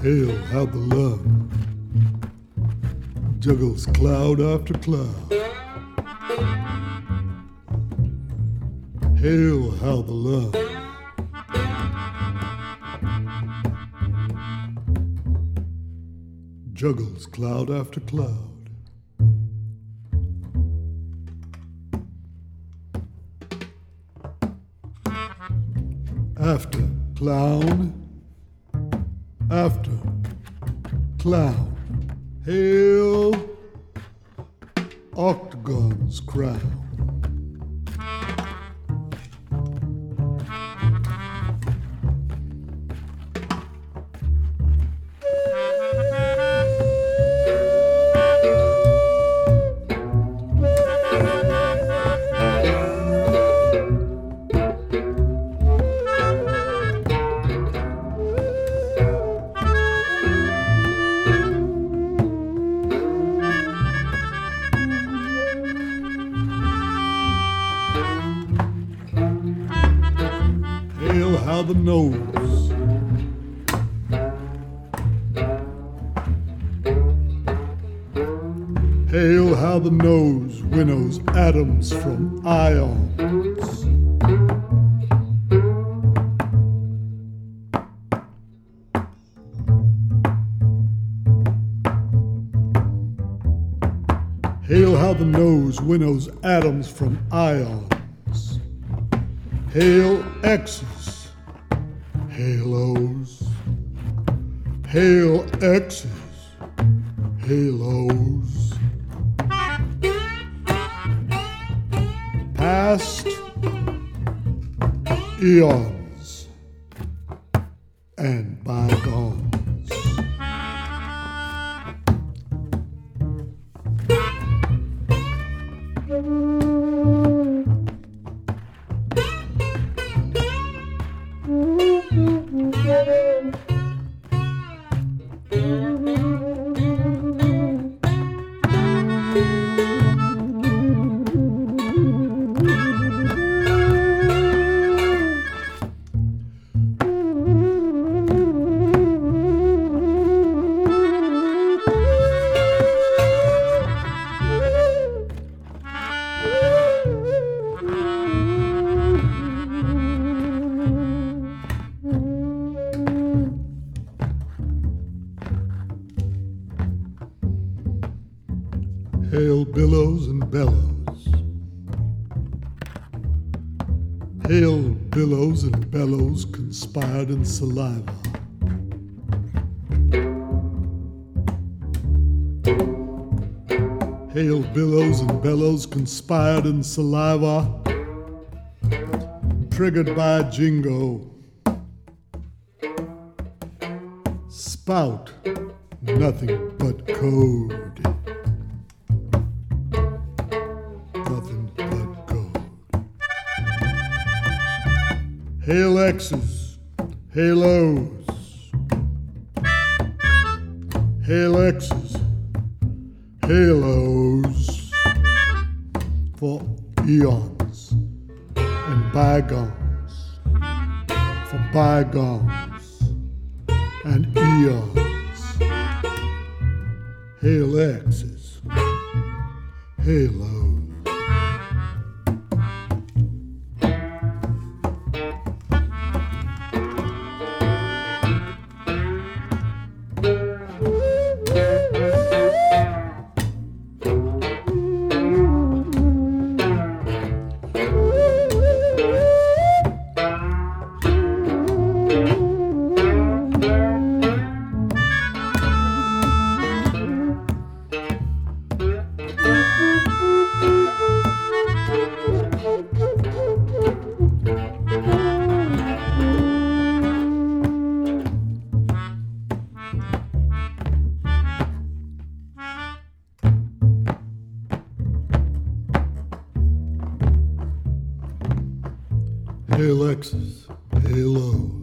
how the love juggles cloud after cloud. Hail, how the love juggles cloud after cloud. After clown, after cloud, hail octagon's crown. How the nose Hail how the nose winnows atoms from ions. Hail how the nose winnows atoms from ions. Hail X's, halos, hail X's, halos. Past eons Hail billows and bellows. Hail billows and bellows conspired in saliva. Hail billows and bellows conspired in saliva. Triggered by jingo. Spout nothing but code. Hail X's, halos. Hail X's, halos for eons and bygones, for bygones and eons. Hail X's, halos. Hail X's, halos.